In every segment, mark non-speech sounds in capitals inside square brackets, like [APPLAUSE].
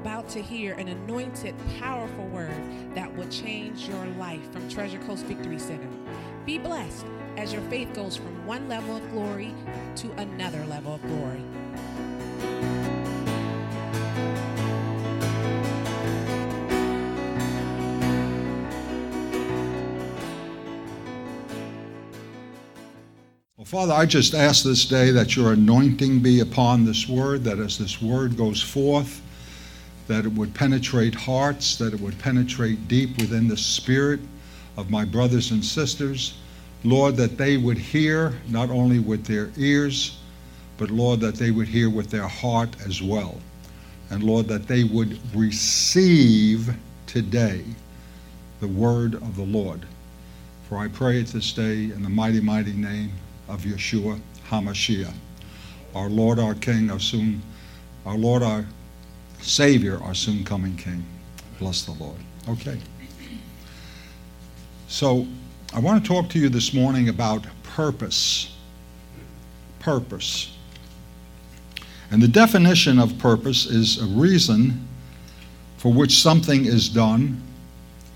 about to hear an anointed, powerful word that will change your life from Treasure Coast Victory Center. Be blessed as your faith goes from one level of glory to another level of glory. Father, I just ask this day that your anointing be upon this word, that as this word goes forth, that it would penetrate hearts, that it would penetrate deep within the spirit of my brothers and sisters. Lord, that they would hear not only with their ears, but Lord, that they would hear with their heart as well. And Lord, that they would receive today the word of the Lord. For I pray it this day in the mighty, mighty name of Yeshua HaMashiach, our Lord, our King, our soon, our Lord, our Savior, our soon coming King. Bless the Lord. Okay. So I want to talk to you this morning about purpose. Purpose. And the definition of purpose is a reason for which something is done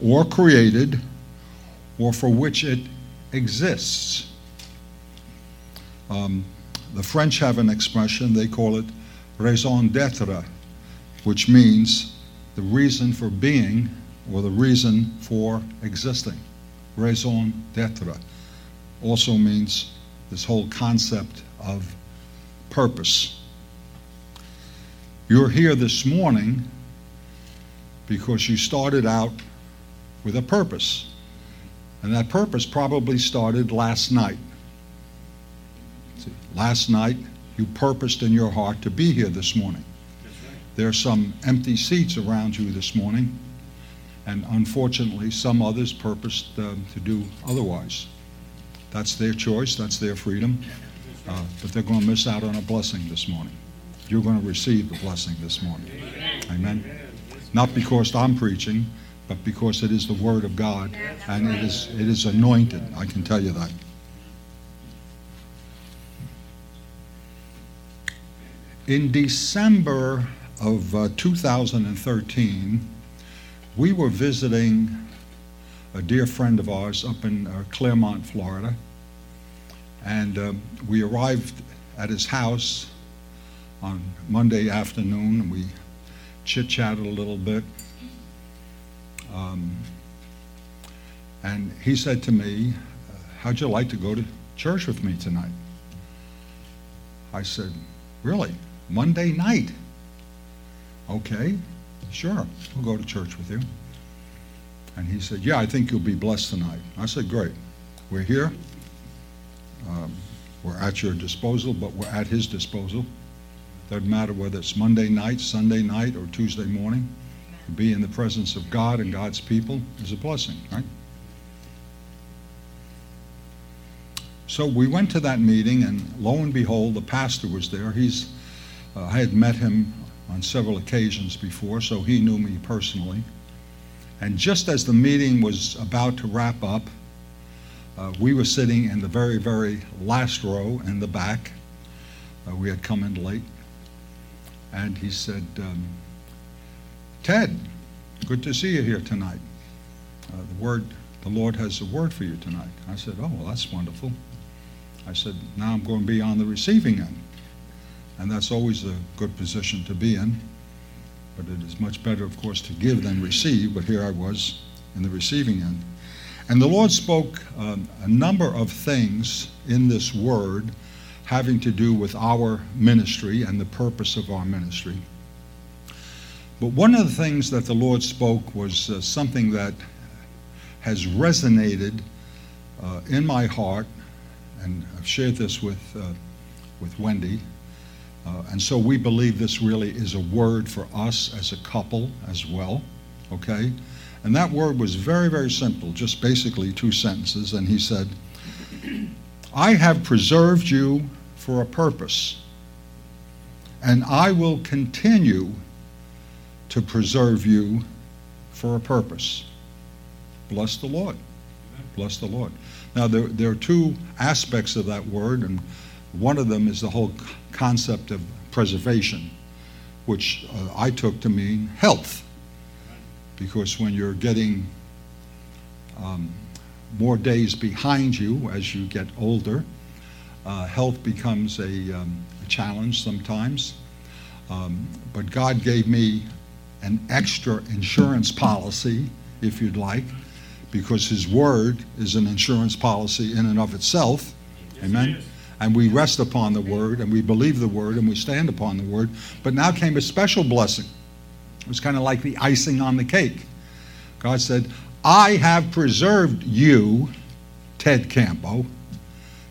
or created or for which it exists. Um, the French have an expression, they call it raison d'etre, which means the reason for being or the reason for existing. Raison d'etre also means this whole concept of purpose. You're here this morning because you started out with a purpose. And that purpose probably started last night. See, last night, you purposed in your heart to be here this morning. There are some empty seats around you this morning, and unfortunately, some others purposed uh, to do otherwise. That's their choice, that's their freedom, uh, but they're going to miss out on a blessing this morning. You're going to receive the blessing this morning. Amen. Not because I'm preaching, but because it is the Word of God, and it is, it is anointed. I can tell you that. In December of uh, 2013, we were visiting a dear friend of ours up in uh, Clermont, Florida. And uh, we arrived at his house on Monday afternoon, and we chit chatted a little bit. Um, and he said to me, How'd you like to go to church with me tonight? I said, Really? Monday night? Okay, sure, we'll go to church with you. And he said, Yeah, I think you'll be blessed tonight. I said, Great. We're here. Um, we're at your disposal, but we're at his disposal. Doesn't matter whether it's Monday night, Sunday night, or Tuesday morning. To be in the presence of God and God's people is a blessing, right? So we went to that meeting, and lo and behold, the pastor was there. He's, uh, I had met him on several occasions before, so he knew me personally. And just as the meeting was about to wrap up, uh, we were sitting in the very, very last row in the back. Uh, we had come in late. And he said, um, Ted, good to see you here tonight. Uh, the word, the Lord has a word for you tonight. I said, oh, well, that's wonderful. I said, now I'm going to be on the receiving end. And that's always a good position to be in. But it is much better, of course, to give than receive. But here I was in the receiving end. And the Lord spoke um, a number of things in this word having to do with our ministry and the purpose of our ministry. But one of the things that the Lord spoke was uh, something that has resonated uh, in my heart, and I've shared this with, uh, with Wendy. Uh, and so we believe this really is a word for us as a couple as well, okay? And that word was very, very simple, just basically two sentences. And he said, I have preserved you for a purpose, and I will continue to preserve you for a purpose. Bless the Lord. Bless the Lord. Now, there, there are two aspects of that word, and one of them is the whole concept of preservation. which uh, I took to mean health. Because when you're getting um, more days behind you as you get older, uh, health becomes a, um, a challenge sometimes. Um, but God gave me an extra insurance policy, if you'd like, because His Word is an insurance policy in and of itself. Yes, Amen. It and we rest upon the Word and we believe the Word and we stand upon the Word. But now came a special blessing. It was kind of like the icing on the cake. God said, I have preserved you, Ted Campo,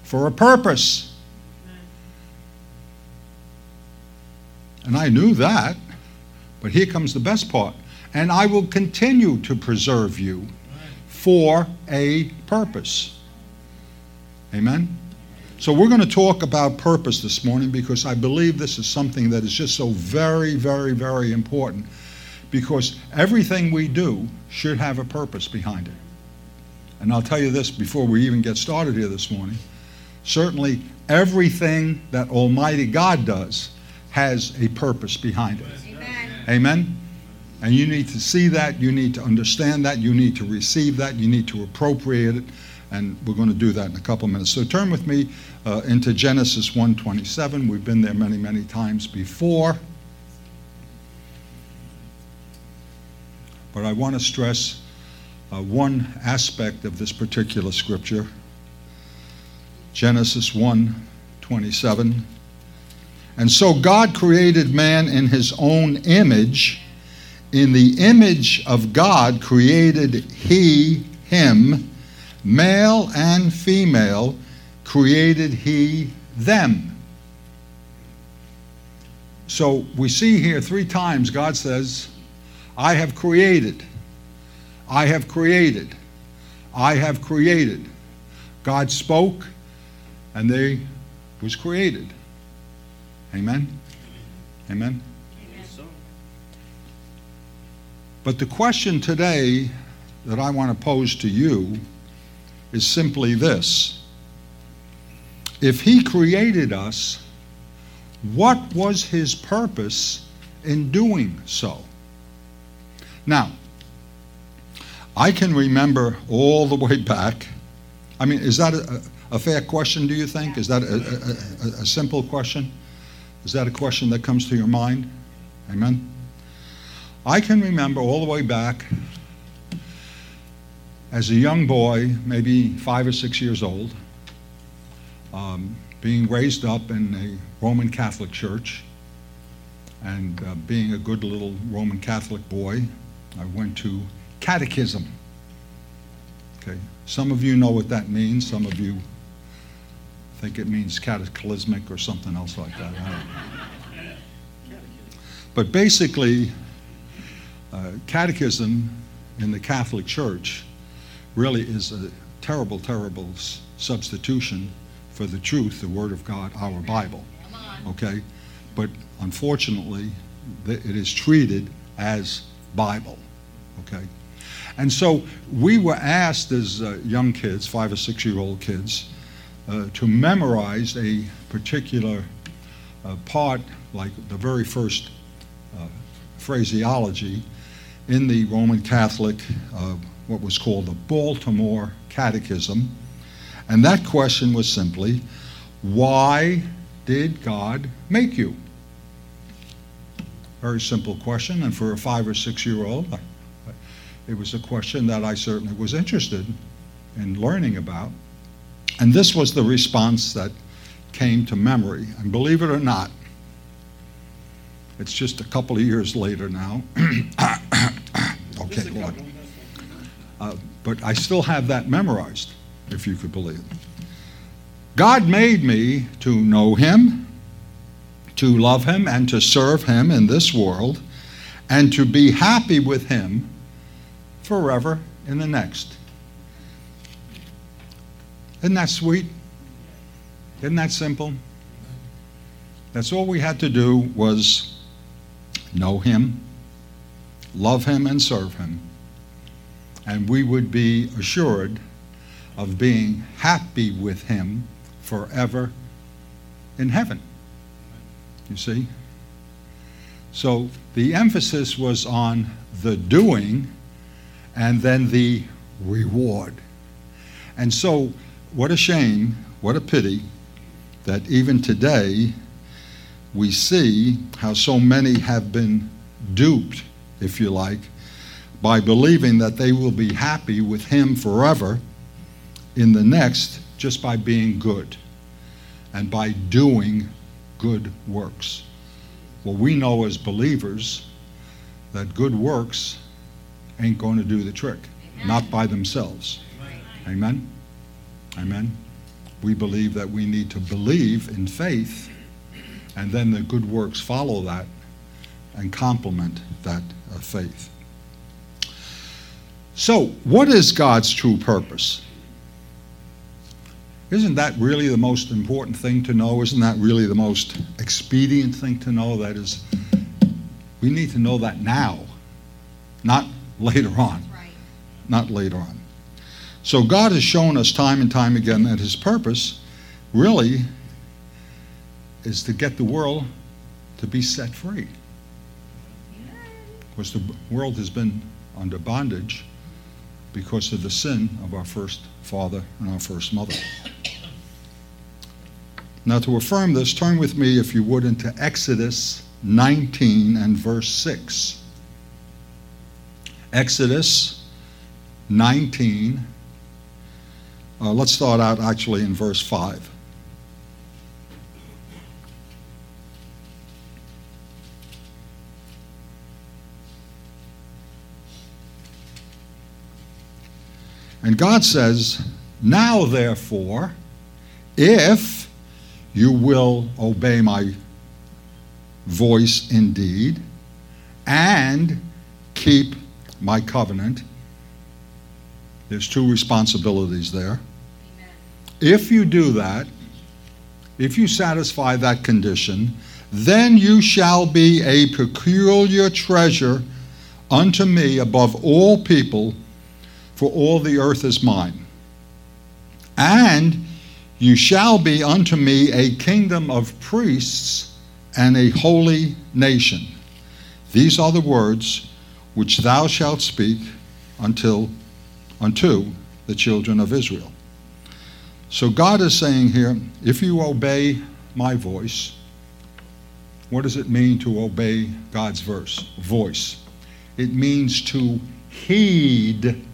for a purpose. And I knew that, but here comes the best part. And I will continue to preserve you for a purpose. Amen? So we're going to talk about purpose this morning because I believe this is something that is just so very, very, very important because everything we do should have a purpose behind it. And I'll tell you this before we even get started here this morning. Certainly, everything that Almighty God does has a purpose behind it. Amen. Amen. And you need to see that, you need to understand that, you need to receive that, you need to appropriate it, and we're going to do that in a couple of minutes. So turn with me uh, into Genesis 1:27. We've been there many, many times before. But I want to stress uh, one aspect of this particular scripture. Genesis 1:27. And so God created man in his own image. In the image of God created he him, male and female created he them. So we see here three times God says, I have created. I have created. I have created. God spoke and they was created. Amen. Amen. Amen. But the question today that I want to pose to you is simply this if He created us, what was His purpose in doing so? Now, I can remember all the way back. I mean, is that a, a fair question, do you think? Is that a, a, a, simple question? Is that a question that comes to your mind? Amen? I can remember all the way back as a young boy, maybe five or six years old, um, being raised up in a Roman Catholic church and uh, being a good little Roman Catholic boy, I went to catechism. Okay, some of you know what that means. Some of you think it means cataclysmic or something else like that. But basically, uh, catechism in the Catholic Church really is a terrible, terrible substitution for the truth, the Word of God, our Bible. Okay? But unfortunately, it is treated as Bible. Okay? And so we were asked as uh, young kids, five or six year old kids, uh, to memorize a particular uh, part, like the very first uh, phraseology in the Roman Catholic, uh, what was called the Baltimore Catechism. And that question was simply, why did God make you? Very simple question, and for a five or six year old, it was a question that I certainly was interested in learning about. And this was the response that came to memory. And believe it or not, it's just a couple of years later now. [COUGHS] okay, Lord. Uh, but I still have that memorized, if you could believe it. God made me to know Him, to love Him, and to serve Him in this world, and to be happy with Him forever in the next. Isn't that sweet? Isn't that simple? That's all we had to do was know Him, love Him, and serve Him. And we would be assured of being happy with Him forever in heaven. You see? So the emphasis was on the doing and then the reward. And so, what a shame, what a pity that even today we see how so many have been duped, if you like, by believing that they will be happy with Him forever in the next just by being good and by doing good works. Well, we know as believers that good works ain't going to do the trick, Amen. not by themselves. Amen. Amen. We believe that we need to believe in faith, and then the good works follow that and complement that faith. So, what is God's true purpose? Isn't that really the most important thing to know? Isn't that really the most expedient thing to know? That is, we need to know that now, not later on. Right. Not later on. So God has shown us time and time again that his purpose really is to get the world to be set free. Because the world has been under bondage because of the sin of our first father and our first mother. Now, to affirm this, turn with me, if you would, into Exodus 19 and verse 6. Exodus 19. Uh, let's start out actually in verse 5. And God says, Now therefore, if you will obey my voice indeed and keep my covenant, there's two responsibilities there. If you do that, if you satisfy that condition, then you shall be a peculiar treasure unto me above all people for all the earth is mine. And you shall be unto me a kingdom of priests and a holy nation. These are the words which thou shalt speak until unto the children of Israel. So God is saying here, if you obey my voice, what does it mean to obey God's verse, voice? It means to heed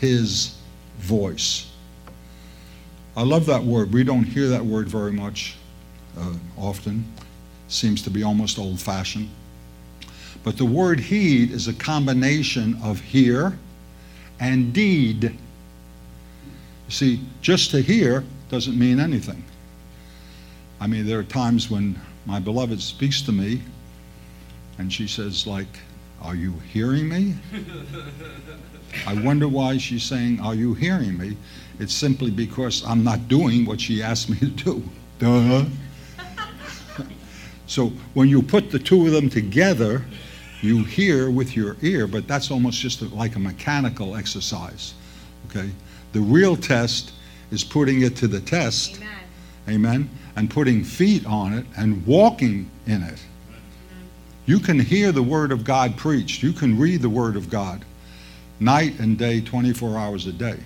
his voice. I love that word. We don't hear that word very much uh, often. Seems to be almost old fashioned. But the word heed is a combination of hear and deed. You see, just to hear doesn't mean anything. I mean, there are times when my beloved speaks to me and she says, like, are you hearing me? I wonder why she's saying, Are you hearing me? It's simply because I'm not doing what she asked me to do. Duh. [LAUGHS] so when you put the two of them together, you hear with your ear, but that's almost just like a mechanical exercise. Okay? The real test is putting it to the test. Amen. Amen. And putting feet on it and walking in it. You can hear the Word of God preached. You can read the Word of God night and day, 24 hours a day.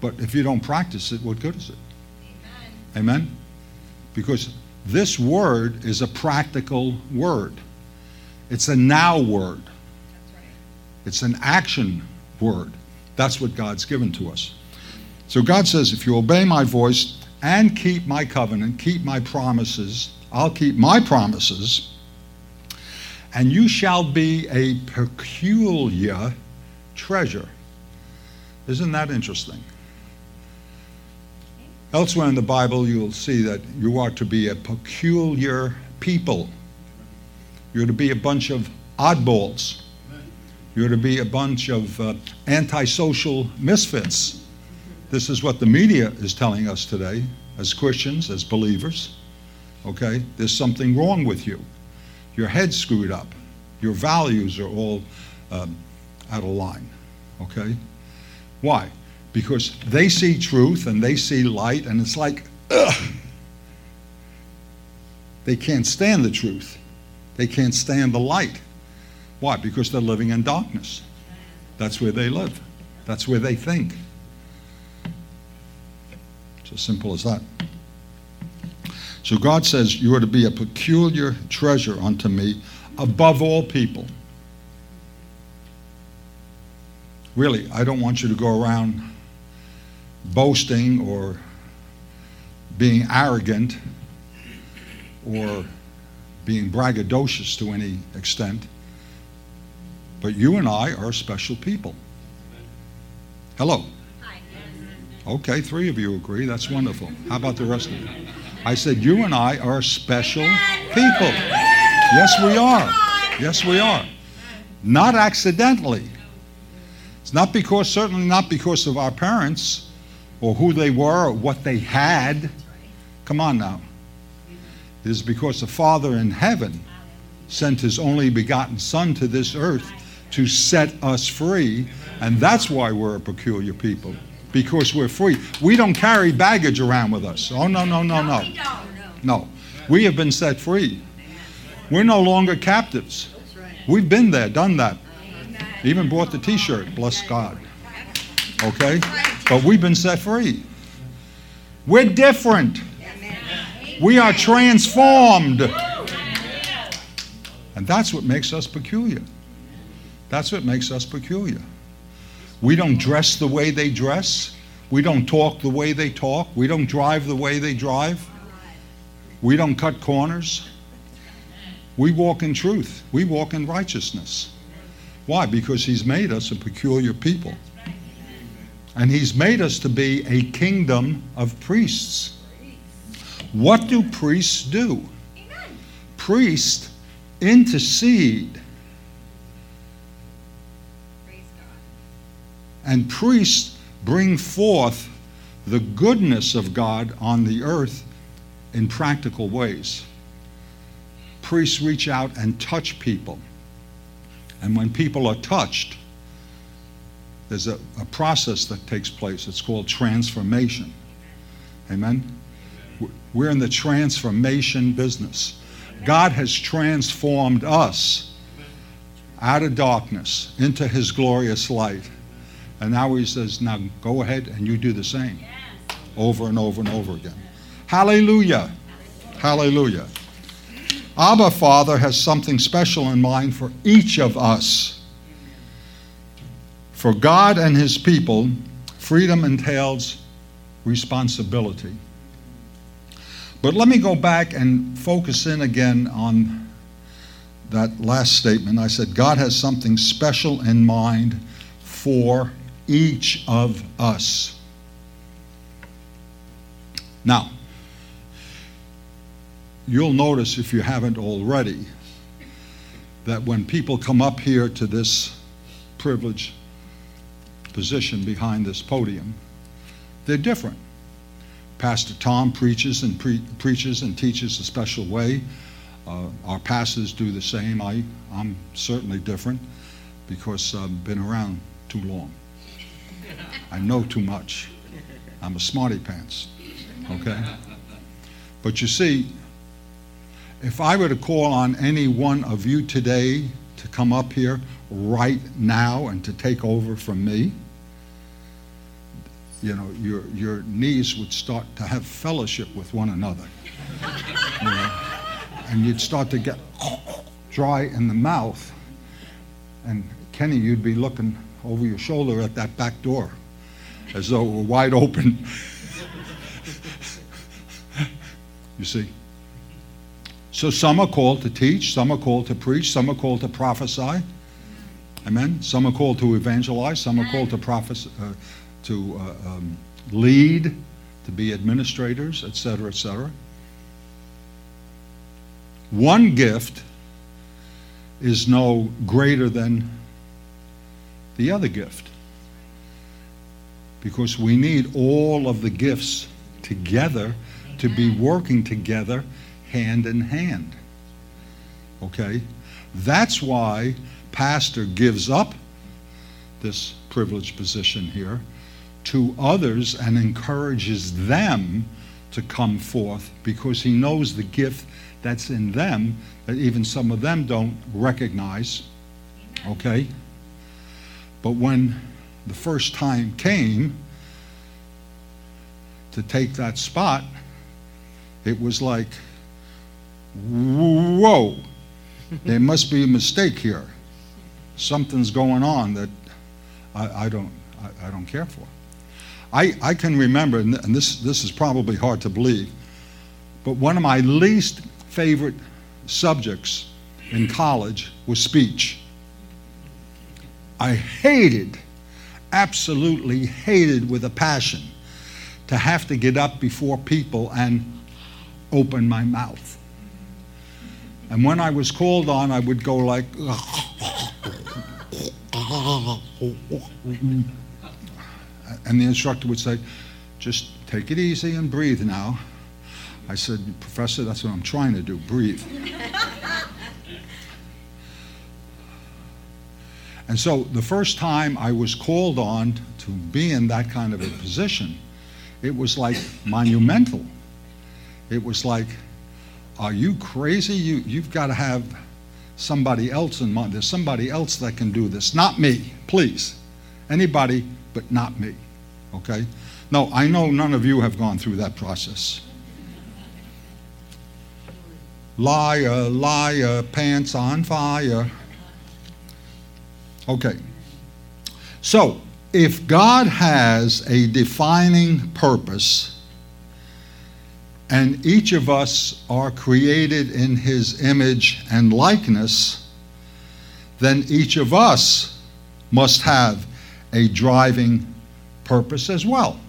But if you don't practice it, what good is it? Amen. Amen? Because this word is a practical word. It's a now word. Right. It's an action word. That's what God's given to us. So God says, if you obey my voice and keep my covenant, keep my promises, I'll keep my promises, and you shall be a peculiar treasure. Isn't that interesting? Elsewhere in the Bible, you'll see that you are to be a peculiar people. You're to be a bunch of oddballs. You're to be a bunch of uh, antisocial misfits. This is what the media is telling us today as Christians, as believers. Okay? There's something wrong with you. Your head's screwed up. Your values are all um, out of line. Okay? Why? Because they see truth and they see light, and it's like, ugh. They can't stand the truth. They can't stand the light. Why? Because they're living in darkness. That's where they live, that's where they think. It's as simple as that. So God says, You are to be a peculiar treasure unto me above all people. Really, I don't want you to go around boasting or being arrogant or being braggadocious to any extent. But you and I are special people. Hello. Okay, three of you agree. That's wonderful. How about the rest of you? I said, You and I are special people. Yes, we are. Yes, we are. Not accidentally. It's not because, certainly not because of our parents or who they were or what they had. Come on now. It is because the Father in heaven sent his only begotten Son to this earth to set us free. And that's why we're a peculiar people, because we're free. We don't carry baggage around with us. Oh, no, no, no, no. No. We have been set free. We're no longer captives. We've been there, done that. Even bought the t shirt, bless God. Okay? But we've been set free. We're different. We are transformed. And that's what makes us peculiar. That's what makes us peculiar. We don't dress the way they dress. We don't talk the way they talk. We don't drive the way they drive. We don't cut corners. We walk in truth. We walk in righteousness. Why? Because He's made us a peculiar people. And He's made us to be a kingdom of priests. What do priests do? Priests intercede. And priests bring forth the goodness of God on the earth in practical ways. Priests reach out and touch people. And when people are touched, there's a, a process that takes place. It's called transformation. Amen? We're in the transformation business. God has transformed us out of darkness into his glorious light. And now he says, now go ahead and you do the same over and over and over again. Hallelujah. Hallelujah. Abba Father has something special in mind for each of us. For God and his people, freedom entails responsibility. But let me go back and focus in again on that last statement. I said, God has something special in mind for each of us. Now, you'll notice if you haven't already that when people come up here to this privileged position behind this podium, they're different. Pastor Tom preaches and pre- preaches and teaches a special way. Uh, our pastors do the same. I, I'm certainly different because I've been around too long. I know too much. I'm a smarty pants. Okay? But you see, if I were to call on any one of you today to come up here right now and to take over from me, you know, your, your knees would start to have fellowship with one another. You know? And you'd start to get dry in the mouth. And Kenny, you'd be looking over your shoulder at that back door as though it were wide open. you see? So some are called to teach, some are called to preach, some are called to prophesy. Amen. Some are called to evangelize, some are called to prophesy, uh, to uh, um, lead, to be administrators, etc., etc. One gift is no greater than the other gift because we need all of the gifts together to be working together hand in hand. Okay? That's why pastor gives up this privileged position here to others and encourages them to come forth because He knows the gift that's in them that even some of them don't recognize. Okay? But when the first time came to take that spot, it was like, whoa, there must be a mistake here. Something's going on that I, I don't, I, I, don't care for. I, I can remember, and this, this is probably hard to believe, but one of my least favorite subjects in college was speech. I hated, absolutely hated with a passion to have to get up before people and open my mouth. And when I was called on, I would go like, [LAUGHS] and the instructor would say, just take it easy and breathe now. I said, Professor, that's what I'm trying to do, breathe. [LAUGHS] and so the first time I was called on to be in that kind of a position, it was like monumental. It was like, are you crazy? You, you've got to have somebody else in mind. There's somebody else that can do this. Not me, please. Anybody, but not me. Okay? No, I know none of you have gone through that process. Liar, liar, pants on fire. Okay. So, if God has a defining purpose, and each of us are created in his image and likeness, then each of us must have a driving purpose as well.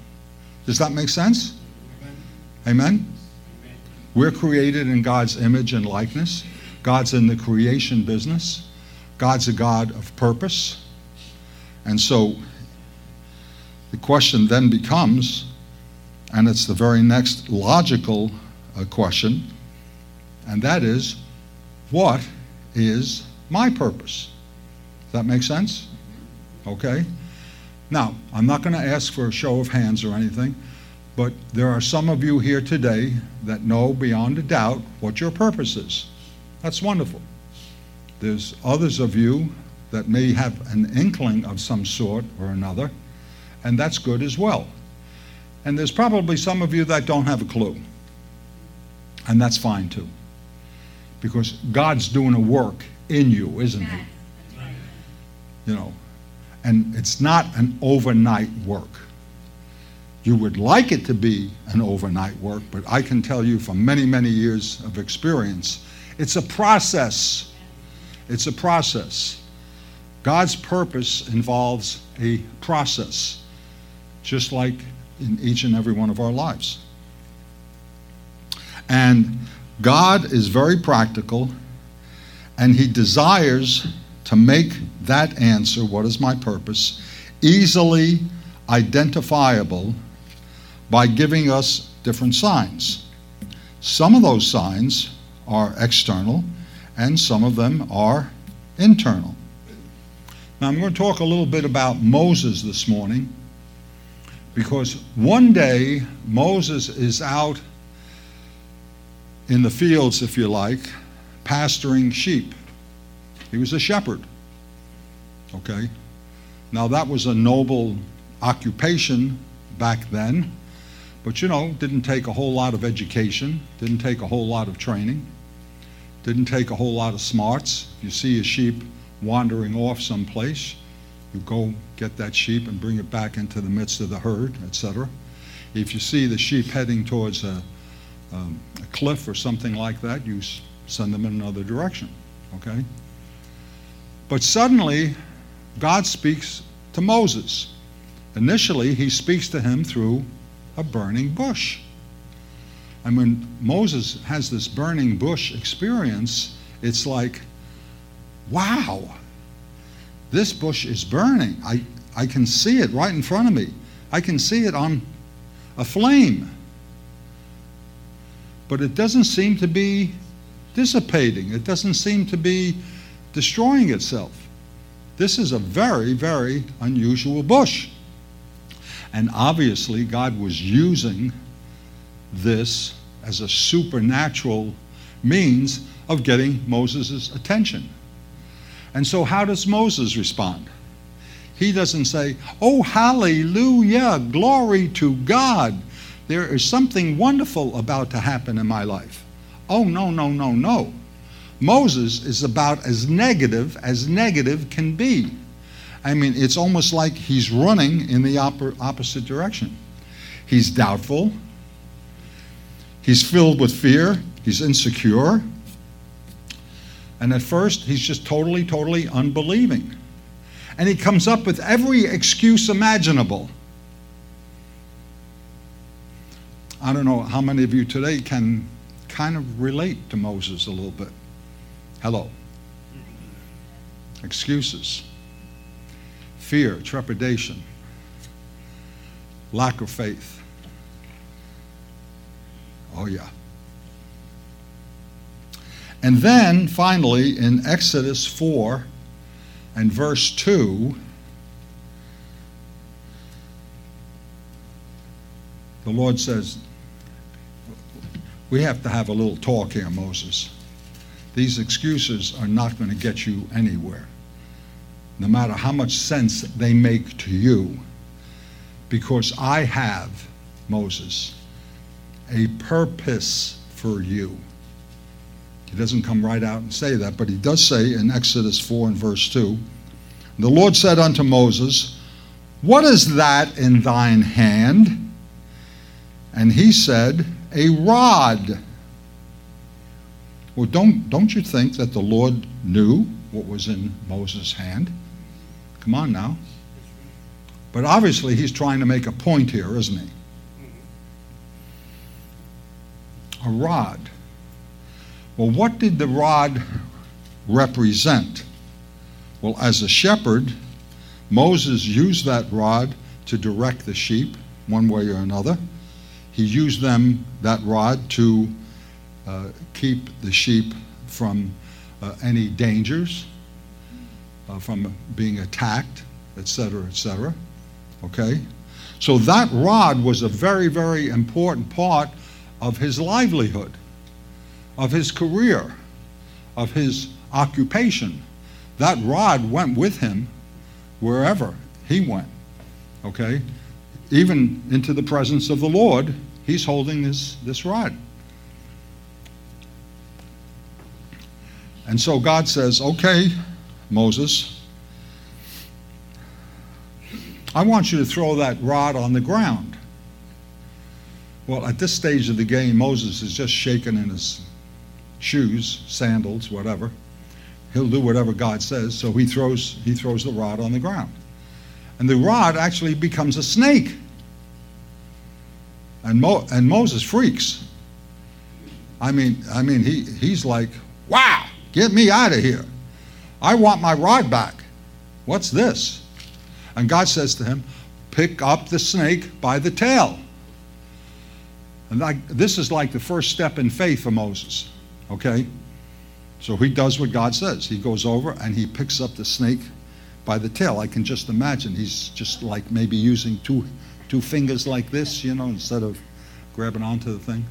Does that make sense? Amen? Amen? We're created in God's image and likeness. God's in the creation business. God's a God of purpose. And so the question then becomes and it's the very next logical uh, question, and that is what is my purpose? Does that make sense? Okay? Now, I'm not going to ask for a show of hands or anything, but there are some of you here today that know beyond a doubt what your purpose is. That's wonderful. There's others of you that may have an inkling of some sort or another, and that's good as well. And there's probably some of you that don't have a clue. And that's fine too. Because God's doing a work in you, isn't He? You know, and it's not an overnight work. You would like it to be an overnight work, but I can tell you from many, many years of experience, it's a process. It's a process. God's purpose involves a process, just like in each and every one of our lives. And God is very practical, and He desires to make that answer, what is my purpose, easily identifiable by giving us different signs. Some of those signs are external, and some of them are internal. Now, I'm going to talk a little bit about Moses this morning because one day Moses is out in the fields, if you like, pasturing sheep. He was a shepherd. Okay? Now, that was a noble occupation back then, but you know, didn't take a whole lot of education, didn't take a whole lot of training, didn't take a whole lot of smarts. If you see a sheep wandering off someplace, you go get that sheep and bring it back into the midst of the herd, etc. If you see the sheep heading towards a, um, a cliff or something like that, you send them in another direction. Okay? But suddenly, God speaks to Moses. Initially, he speaks to him through a burning bush. And when Moses has this burning bush experience, it's like, wow, this bush is burning. I, I can see it right in front of me. I can see it on a flame. But it doesn't seem to be dissipating, it doesn't seem to be destroying itself. This is a very, very unusual bush. And obviously, God was using this as a supernatural means of getting Moses' attention. And so, how does Moses respond? He doesn't say, Oh, hallelujah, glory to God. There is something wonderful about to happen in my life. Oh, no, no, no, no. Moses is about as negative as negative can be. I mean, it's almost like he's running in the opposite direction. He's doubtful, he's filled with fear, he's insecure, and at first he's just totally, totally unbelieving. And he comes up with every excuse imaginable. I don't know how many of you today can kind of relate to Moses a little bit. Hello. Excuses, fear, trepidation, lack of faith. Oh, yeah. And then finally, in Exodus 4 and verse 2, the Lord says, We have to have a little talk here, Moses. These excuses are not going to get you anywhere, no matter how much sense they make to you, because I have, Moses, a purpose for you. He doesn't come right out and say that, but he does say in Exodus 4 and verse 2 The Lord said unto Moses, What is that in thine hand? And he said, A rod. Well, don't, don't you think that the Lord knew what was in Moses' hand? Come on now. But obviously, he's trying to make a point here, isn't he? A rod. Well, what did the rod represent? Well, as a shepherd, Moses used that rod to direct the sheep one way or another. He used them, that rod, to uh, keep the sheep from uh, any dangers, uh, from being attacked, etc., etc. Okay? So that rod was a very, very important part of his livelihood, of his career, of his occupation. That rod went with him wherever he went. Okay? Even into the presence of the Lord, he's holding this, this rod. And so God says, okay, Moses, I want you to throw that rod on the ground. Well, at this stage of the game, Moses is just shaking in his shoes, sandals, whatever. He'll do whatever God says, so he throws, he throws the rod on the ground. And the rod actually becomes a snake. And, Mo, and Moses freaks. I mean, I mean, he, he's like, wow. Get me out of here. I want my rod back. What's this? And God says to him, Pick up the snake by the tail. And this is like the first step in faith for Moses. Okay? So he does what God says. He goes over and he picks up the snake by the tail. I can just imagine he's just like maybe using two, two fingers like this, you know, instead of grabbing onto the thing.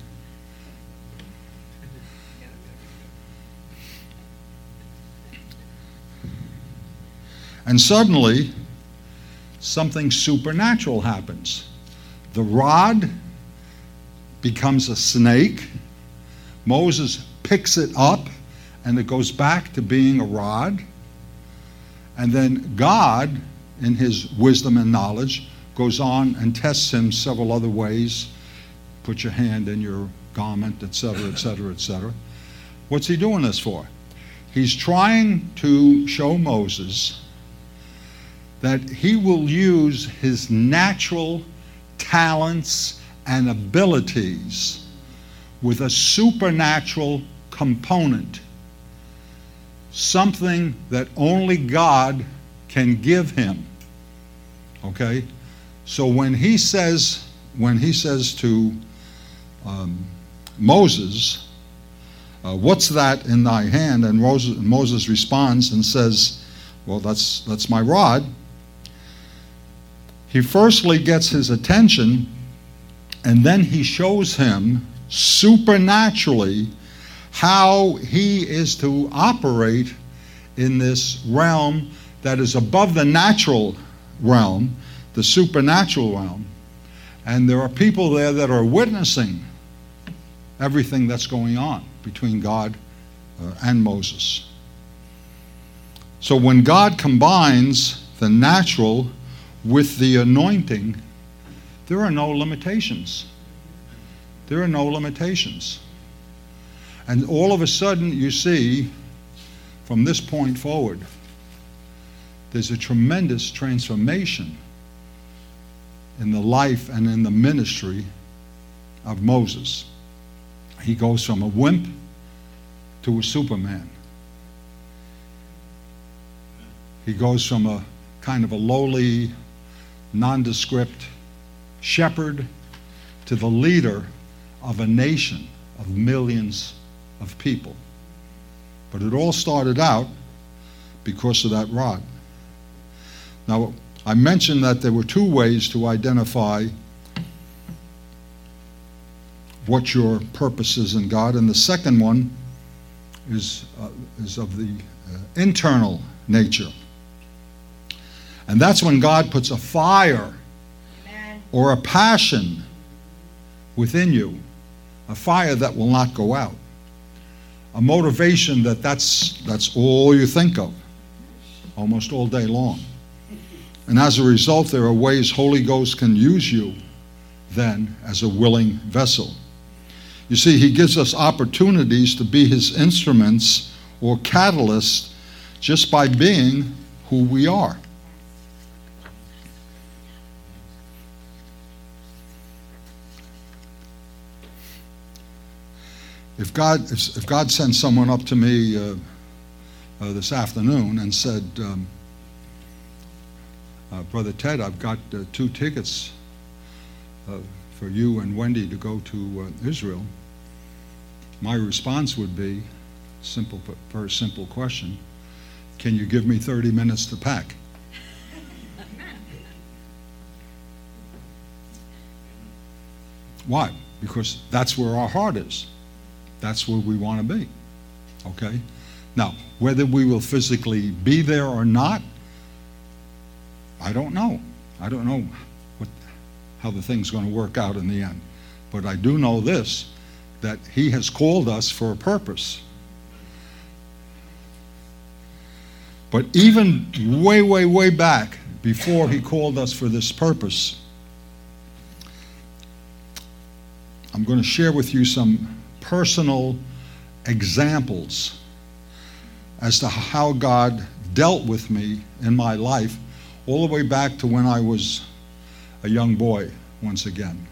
And suddenly, something supernatural happens. The rod becomes a snake. Moses picks it up, and it goes back to being a rod. And then God, in his wisdom and knowledge, goes on and tests him several other ways. Put your hand in your garment, etc., etc., etc. What's he doing this for? He's trying to show Moses that he will use his natural talents and abilities with a supernatural component, something that only God can give him. Okay? So when he says, when he says to um, Moses, uh, What's that in thy hand? And Moses, Moses responds and says, Well, that's, that's my rod. He firstly gets his attention And then he shows him supernaturally how he is to operate in this realm that is above the natural realm, the supernatural realm. And there are people there that are witnessing everything that's going on between God uh, and Moses. So when God combines the natural with the anointing, there are no limitations. There are no limitations. And all of a sudden, you see, from this point forward, there's a tremendous transformation in the life and in the ministry of Moses. He goes from a wimp to a superman. He goes from a kind of a lowly, nondescript shepherd to the leader of a nation of millions of people. But it all started out because of that rod. Now, I mentioned that there were two ways to identify what your purpose is in God, and the second one is, uh, is of the uh, internal nature. And that's when God puts a fire. Or a passion within you, a fire that will not go out, a motivation that that's, that's all you think of almost all day long. And as a result, there are ways Holy Ghost can use you then as a willing vessel. You see, He gives us opportunities to be His instruments or catalysts just by being who we are. If God, if, if God sent someone up to me uh, uh, this afternoon and said, um, uh, Brother Ted, I've got uh, two tickets uh, for you and Wendy to go to Israel, my response would be simple, very simple question Can you give me 30 minutes to pack? [LAUGHS] Why? Because that's where our heart is. That's where we want to be. Okay? Now, whether we will physically be there or not, I don't know. I don't know what, how the thing's going to work out in the end. But I do know this that He has called us for a purpose. But even way, way, way back, before He called us for this purpose, I'm going to share with you some personal examples as to how God dealt with me in my life all the way back to when I was a young boy once again.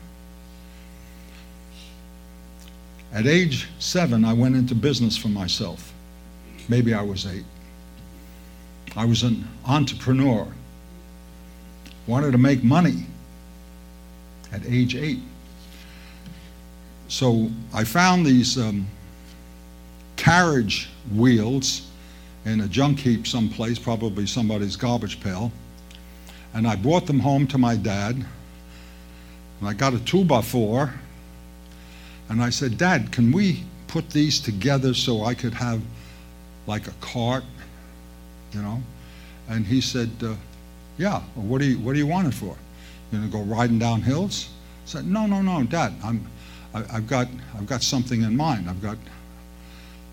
At age seven, I went into business for myself. Maybe I was eight. I was an entrepreneur, wanted to make money at age eight. So I found these um, carriage wheels in a junk heap someplace, probably somebody's garbage pail. And I brought them home to my dad. And I got a two by four. And I said, Dad, can we put these together so I could have like a cart, you know? And he said, uh, Yeah, well, what, do you, what do you want it for? You're going to go riding down hills? I said, No, no, no, Dad, I'm, I, I've, got, I've got something in mind. I've got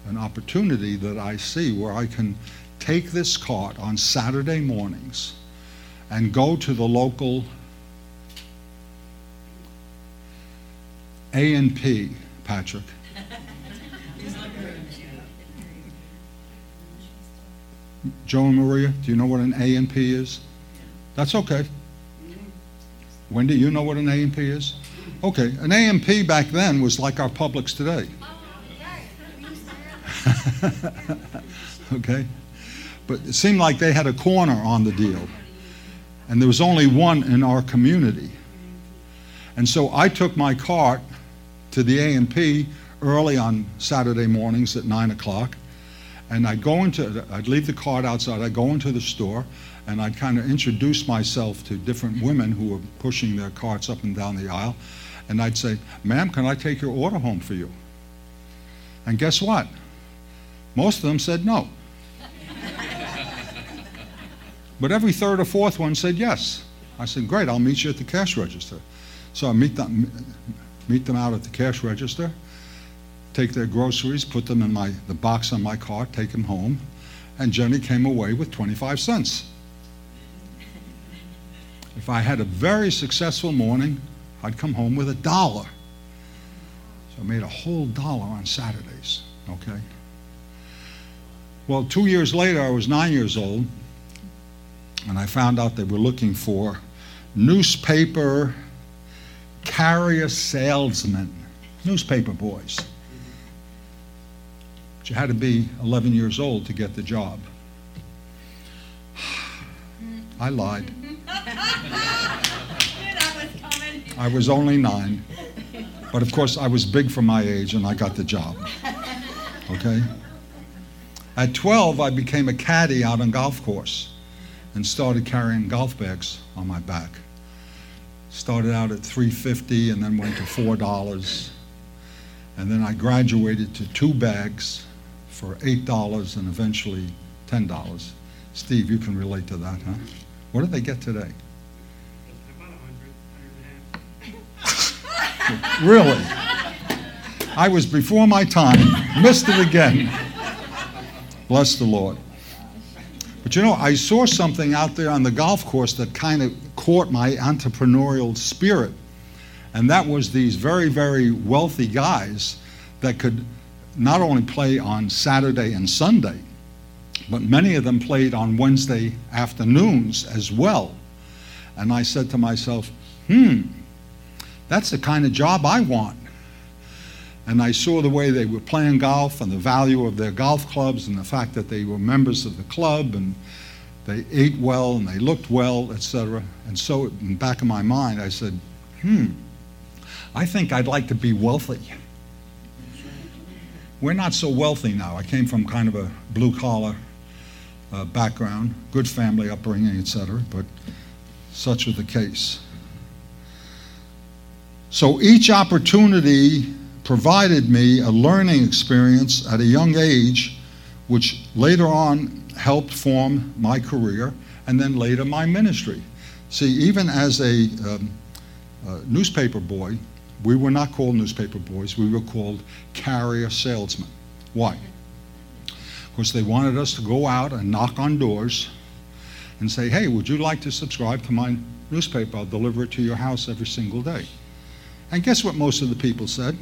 an opportunity that I see where I can take this cart on Saturday mornings and go to the local A and P, Patrick. Joe and Maria, do you know what an A and P is? That's okay. Wendy, you know what an A and P is? Okay, an A&P back then was like our Publix today. [LAUGHS] okay? But it seemed like they had a corner on the deal. And there was only one in our community. And so I took my cart to the A&P early on Saturday mornings at 9 o'clock. And I'd go into, I'd leave the cart outside, I'd go into the store, and I'd kind of introduce myself to different women who were pushing their carts up and down the aisle. And I'd say, Ma'am, can I take your order home for you? And guess what? Most of them said no. but every third or fourth one said yes. I said, Great, I'll meet you at the cash register. So I meet them, meet them out at the cash register, take their groceries, put them in my, the box on my car, take them home, and Jenny came away with 25 cents. If I had a very successful morning, I'd come home with a dollar. So I made a whole dollar on Saturdays, okay? Well, two years later, I was nine years old, and I found out they were looking for newspaper carrier salesmen, newspaper boys. But you had to be 11 years old to get the job. [SIGHS] I lied. [LAUGHS] I was only nine. But of course, I was big for my age and I got the job. Okay? At 12, I became a caddy out on golf course and started carrying golf bags on my back. Started out at 350 and then went to $4. And then I graduated to two bags for $8 and eventually $10. Steve, you can relate to that, huh? What do they get today? [LAUGHS] really? I was before my time, missed it again. Bless the Lord. But you know, I saw something out there on the golf course that kind of caught my entrepreneurial spirit. And that was these very, very wealthy guys that could not only play on Saturday and Sunday, but many of them played on Wednesday afternoons as well. And I said to myself, hmm, that's the kind of job I want. And I saw the way they were playing golf and the value of their golf clubs and the fact that they were members of the club and they ate well and they looked well, etc. And so, in the back of my mind, I said, hmm, I think I'd like to be wealthy. We're not so wealthy now. I came from kind of a blue collar uh, background, good family upbringing, etc., but such was the case. So each opportunity provided me a learning experience at a young age, which later on helped form my career and then later my ministry. See, even as a um, uh, newspaper boy, we were not called newspaper boys, we were called carrier salesmen. Why? Because they wanted us to go out and knock on doors and say, hey, would you like to subscribe to my newspaper? I'll deliver it to your house every single day. And guess what most of the people said?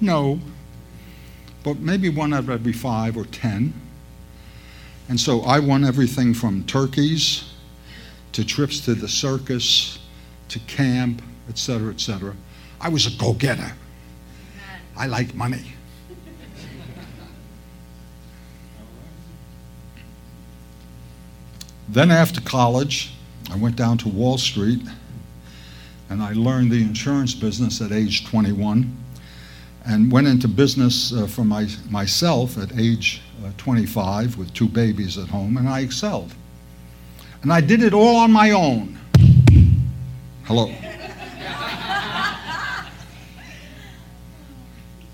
No. But maybe one out of every five or ten. And so I won everything from turkeys to trips to the circus to camp, etc., etc. I was a go getter. I like money. then, after college, I went down to Wall Street and I learned the insurance business at age 21 and went into business uh, for my, myself at age uh, 25 with two babies at home, and I excelled. And I did it all on my own. Hello. [LAUGHS]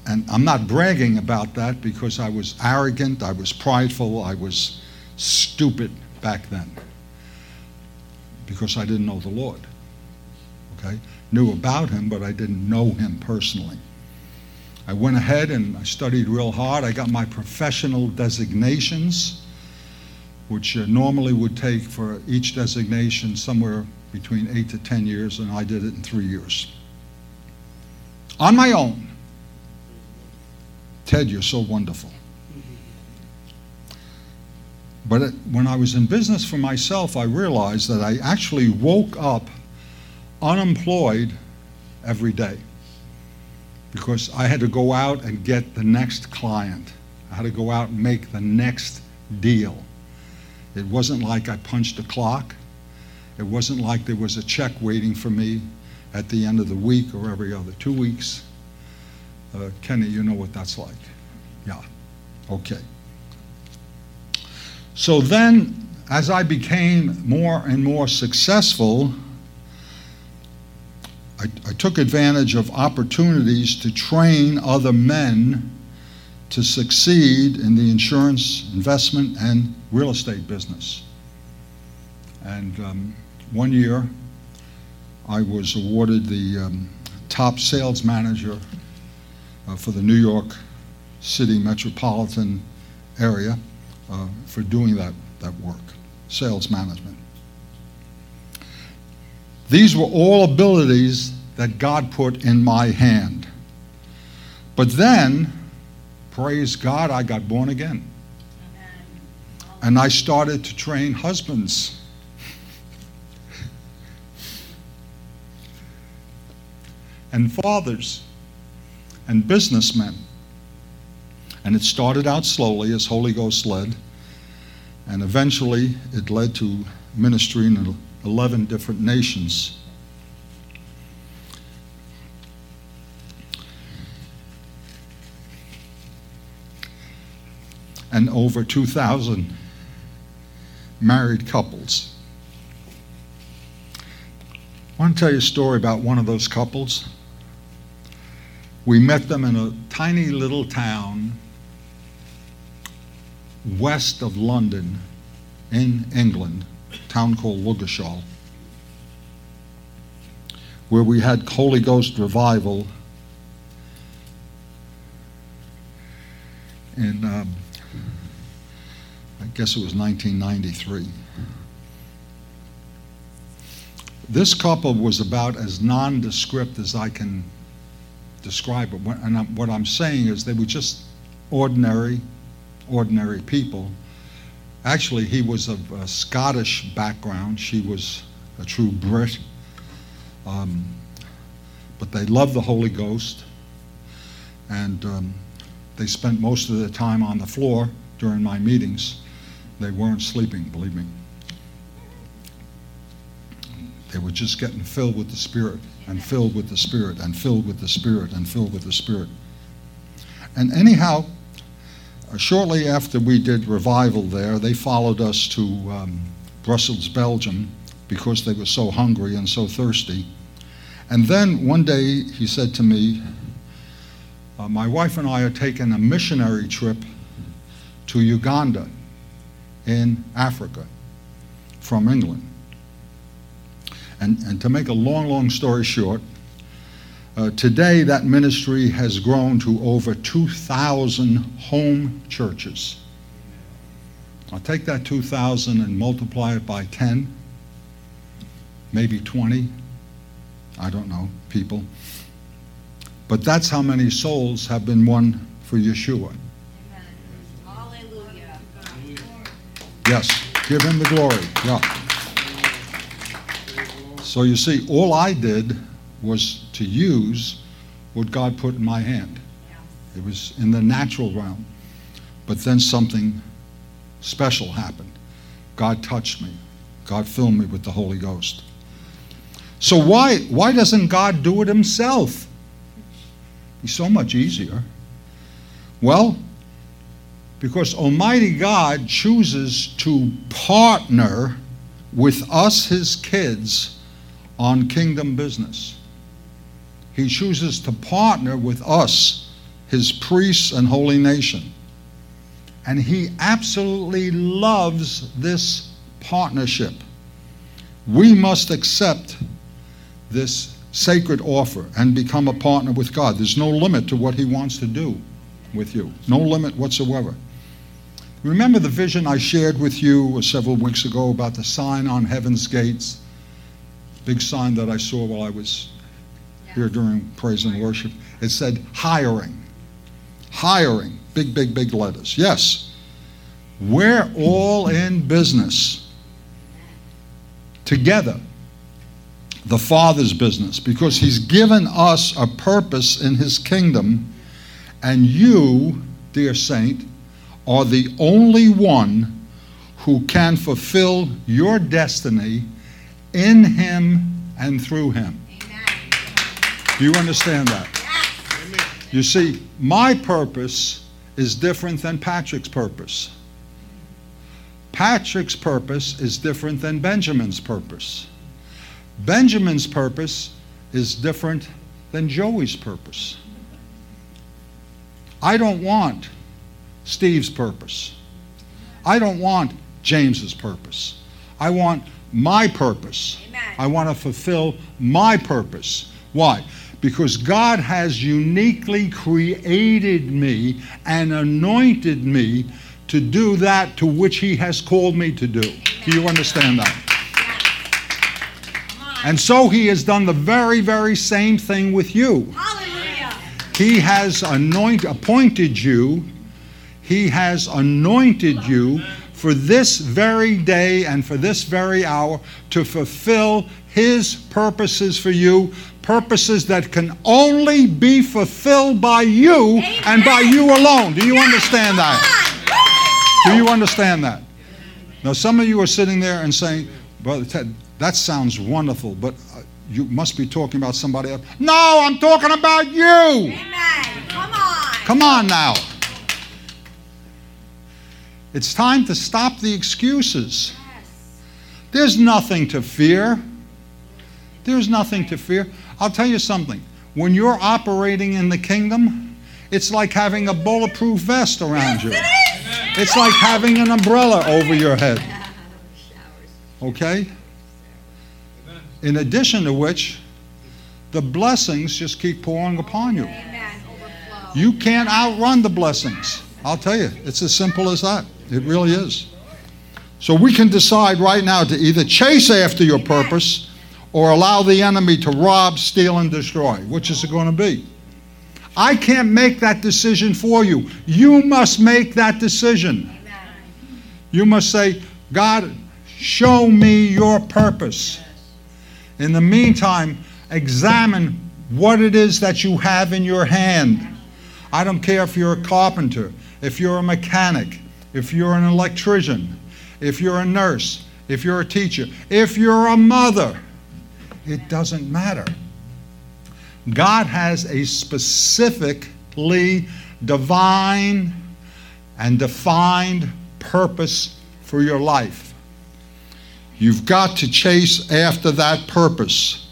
and I'm not bragging about that because I was arrogant, I was prideful, I was stupid back then because I didn't know the Lord okay? Knew about him, but I didn't know him personally. I went ahead and I studied real hard. I got my professional designations, which uh, normally would take for each designation somewhere between eight to 10 years, and I did it in three years. On my own. Ted, you're so wonderful. But it, when I was in business for myself, I realized that I actually woke up unemployed every day because I had to go out and get the next client. I had to go out and make the next deal. It wasn't like I punched a clock. It wasn't like there was a check waiting for me at the end of the week or every other two weeks. Uh, Kenny, you know what that's like. Yeah. Okay. So then, as I became more and more successful, I, I took advantage of opportunities to train other men to succeed in the insurance, investment, and real estate business. And um, one year, I was awarded the um, top sales manager uh, for the New York City metropolitan area uh, for doing that, that work, sales management. These were all abilities that God put in my hand. But then, praise God, I got born again. And I started to train husbands. and fathers and businessmen. And it started out slowly as Holy Ghost led, and eventually it led to ministry in 11 different nations. And over 2,000 married couples. I want to tell you a story about one of those couples. We met them in a tiny little town west of London in England, town called Ludgershall, where we had Holy Ghost revival And um, I guess it was 1993. This couple was about as nondescript as I can describe it. And what I'm saying is they were just ordinary, ordinary people. Actually, he was of a Scottish background. She was a true Brit. Um, but they loved the Holy Ghost. And um, they spent most of their time on the floor during my meetings. They weren't sleeping, believe me. They were just getting filled with the Spirit and filled with the Spirit and filled with the Spirit and filled with the Spirit. And anyhow, shortly after we did revival there, they followed us to um, Brussels, Belgium, because they were so hungry and so thirsty. And then one day he said to me, uh, My wife and I are taking a missionary trip to Uganda in Africa from England. And, and to make a long, long story short, uh, today that ministry has grown to over 2,000 home churches. I'll take that 2,000 and multiply it by 10, maybe 20, I don't know, people. But that's how many souls have been won for Yeshua. Yes, give him the glory. Yeah. So you see, all I did was to use what God put in my hand. It was in the natural realm. But then something special happened. God touched me. God filled me with the Holy Ghost. So why, why doesn't God do it himself? He's so much easier. Well, because Almighty God chooses to partner with us, his kids, on kingdom business. He chooses to partner with us, his priests and holy nation. And he absolutely loves this partnership. We must accept this sacred offer and become a partner with God. There's no limit to what he wants to do with you, no limit whatsoever. Remember the vision I shared with you several weeks ago about the sign on heaven's gates? big sign that I saw while I was here during praise and worship. It said hiring. Hiring. Big, big, big letters. Yes. We're all in business together. The Father's business, because He's given us a purpose in His kingdom, and you, dear saint, are the only one who can fulfill your destiny in him and through him. Do you understand that? You see, my purpose is different than Patrick's purpose. Patrick's purpose is different than Benjamin's purpose. Benjamin's purpose is different than Joey's purpose. I don't want Steve's purpose. I don't want James's purpose. I want my purpose. Amen. I want to fulfill my purpose. Why? Because God has uniquely created me and anointed me to do that to which He has called me to do. Do you understand that? And so He has done the very, very same thing with you. He has anoint, appointed you, He has anointed you for this very day and for this very hour to fulfill His purposes for you, purposes that can only be fulfilled by you and by you alone. Do you understand that? Do you understand that? Now, some of you are sitting there and saying, Brother Ted, that sounds wonderful, but uh, you must be talking about somebody else. No, I'm talking about you. Amen. Come on. Come on now. It's time to stop the excuses. There's nothing to fear. There's nothing to fear. I'll tell you something. When you're operating in the kingdom, it's like having a bulletproof vest around you. It's like having an umbrella over your head. Okay? In addition to which, the blessings just keep pouring upon you. You can't outrun the blessings. I'll tell you, it's as simple as that. It really is. So we can decide right now to either chase after your purpose or allow the enemy to rob, steal, and destroy. Which is it going to be? I can't make that decision for you. You must make that decision. You must say, God, show me your purpose. In the meantime, examine what it is that you have in your hand. I don't care if you're a carpenter, if you're a mechanic, if you're an electrician, if you're a nurse, if you're a teacher, if you're a mother. It doesn't matter. God has a specifically divine and defined purpose for your life. You've got to chase after that purpose.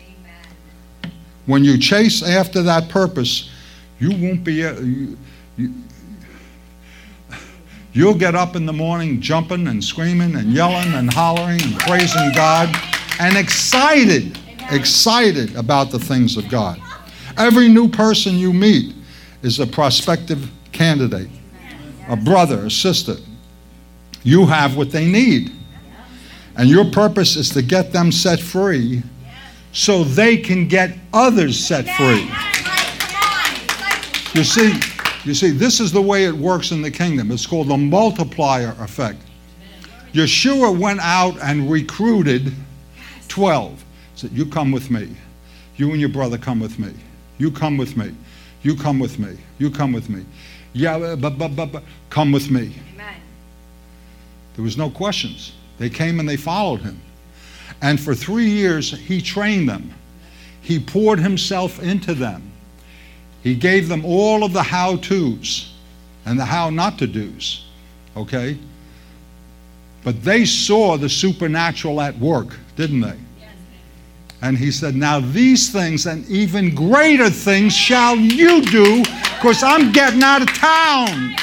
Amen. When you chase after that purpose, you won't be. uh, You, you, you'll get up in the morning jumping and screaming and yelling and hollering and praising God and excited, excited about the things of God. Every new person you meet is a prospective candidate, a brother, a sister. You have what they need. And your purpose is to get them set free so they can get others set free. You see, you see, this is the way it works in the kingdom. It's called the multiplier effect. Yeshua went out and recruited 12. Said, You come with me. You and your brother come with me. You come with me. You come with me. You come with me. Yeah, but, but, but, but come with me. Amen. There was no questions. They came and they followed him. And for three years, he trained them. He poured himself into them. He gave them all of the how to's and the how not to do's. Okay? But they saw the supernatural at work, didn't they? And he said, Now these things and even greater things shall you do, because I'm getting out of town.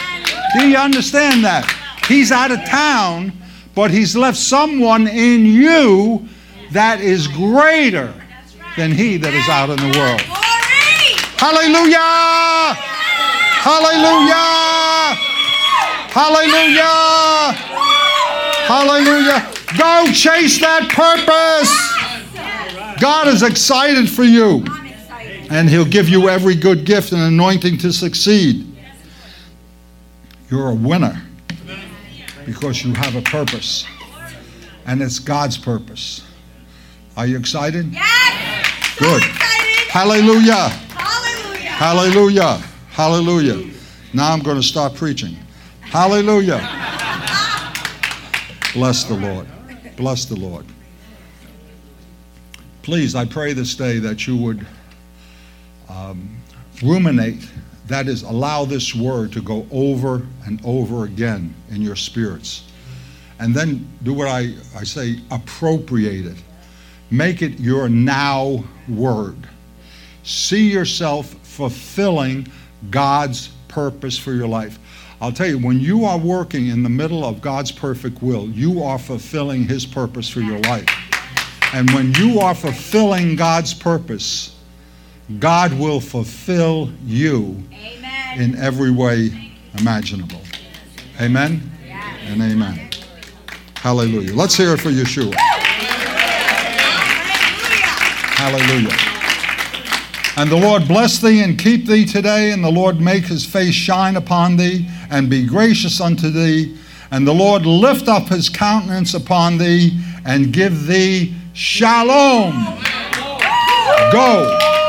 Do you understand that? He's out of town, but he's left someone in you that is greater than he that is out in the world. Hallelujah! Hallelujah! Hallelujah! Hallelujah! Go chase that purpose! God is excited for you, and He'll give you every good gift and anointing to succeed. You're a winner because you have a purpose, and it's God's purpose. Are you excited? Yes. So Good. excited. Hallelujah! Hallelujah. Hallelujah. Now I'm going to stop preaching. Hallelujah. Bless the Lord. Bless the Lord. Please, I pray this day that you would um, ruminate, that is, allow this word to go over and over again in your spirits. And then do what I, I say appropriate it. Make it your now word. See yourself fulfilling God's purpose for your life. I'll tell you, when you are working in the middle of God's perfect will, you are fulfilling His purpose for your life. And when you are fulfilling God's purpose, God will fulfill you Amen. in every way imaginable. Amen and amen. Hallelujah. Let's hear it for Yeshua. Hallelujah. And the Lord bless thee and keep thee today, and the Lord make his face shine upon thee and be gracious unto thee, and the Lord lift up his countenance upon thee and give thee shalom. Go.